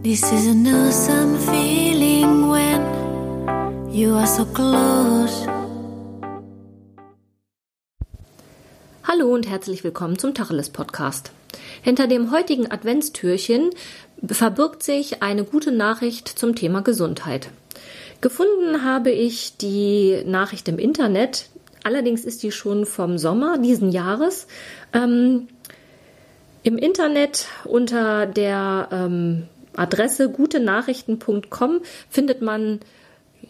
This is an awesome feeling when you are so close. Hallo und herzlich willkommen zum Tacheles Podcast. Hinter dem heutigen Adventstürchen verbirgt sich eine gute Nachricht zum Thema Gesundheit. Gefunden habe ich die Nachricht im Internet, allerdings ist die schon vom Sommer diesen Jahres. Ähm, Im Internet unter der ähm, Adresse gutenachrichten.com findet man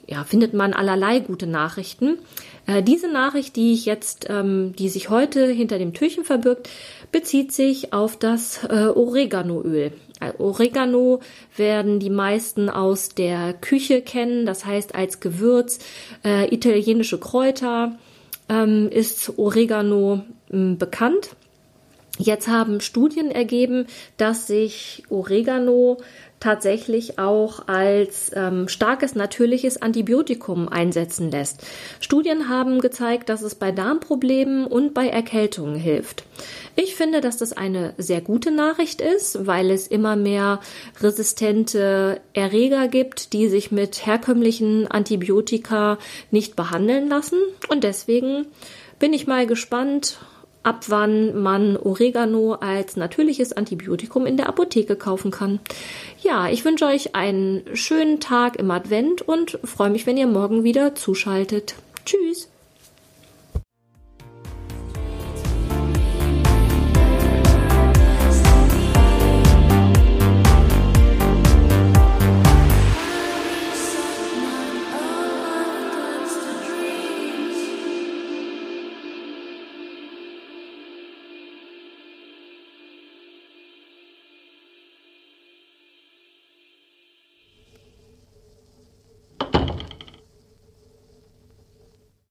ja, findet man allerlei gute Nachrichten. Äh, diese Nachricht, die ich jetzt, ähm, die sich heute hinter dem Türchen verbirgt, bezieht sich auf das äh, Oreganoöl. Äh, Oregano werden die meisten aus der Küche kennen, das heißt als Gewürz, äh, italienische Kräuter ähm, ist Oregano äh, bekannt. Jetzt haben Studien ergeben, dass sich Oregano tatsächlich auch als ähm, starkes natürliches Antibiotikum einsetzen lässt. Studien haben gezeigt, dass es bei Darmproblemen und bei Erkältungen hilft. Ich finde, dass das eine sehr gute Nachricht ist, weil es immer mehr resistente Erreger gibt, die sich mit herkömmlichen Antibiotika nicht behandeln lassen. Und deswegen bin ich mal gespannt, ab wann man Oregano als natürliches Antibiotikum in der Apotheke kaufen kann. Ja, ich wünsche euch einen schönen Tag im Advent und freue mich, wenn ihr morgen wieder zuschaltet. Tschüss!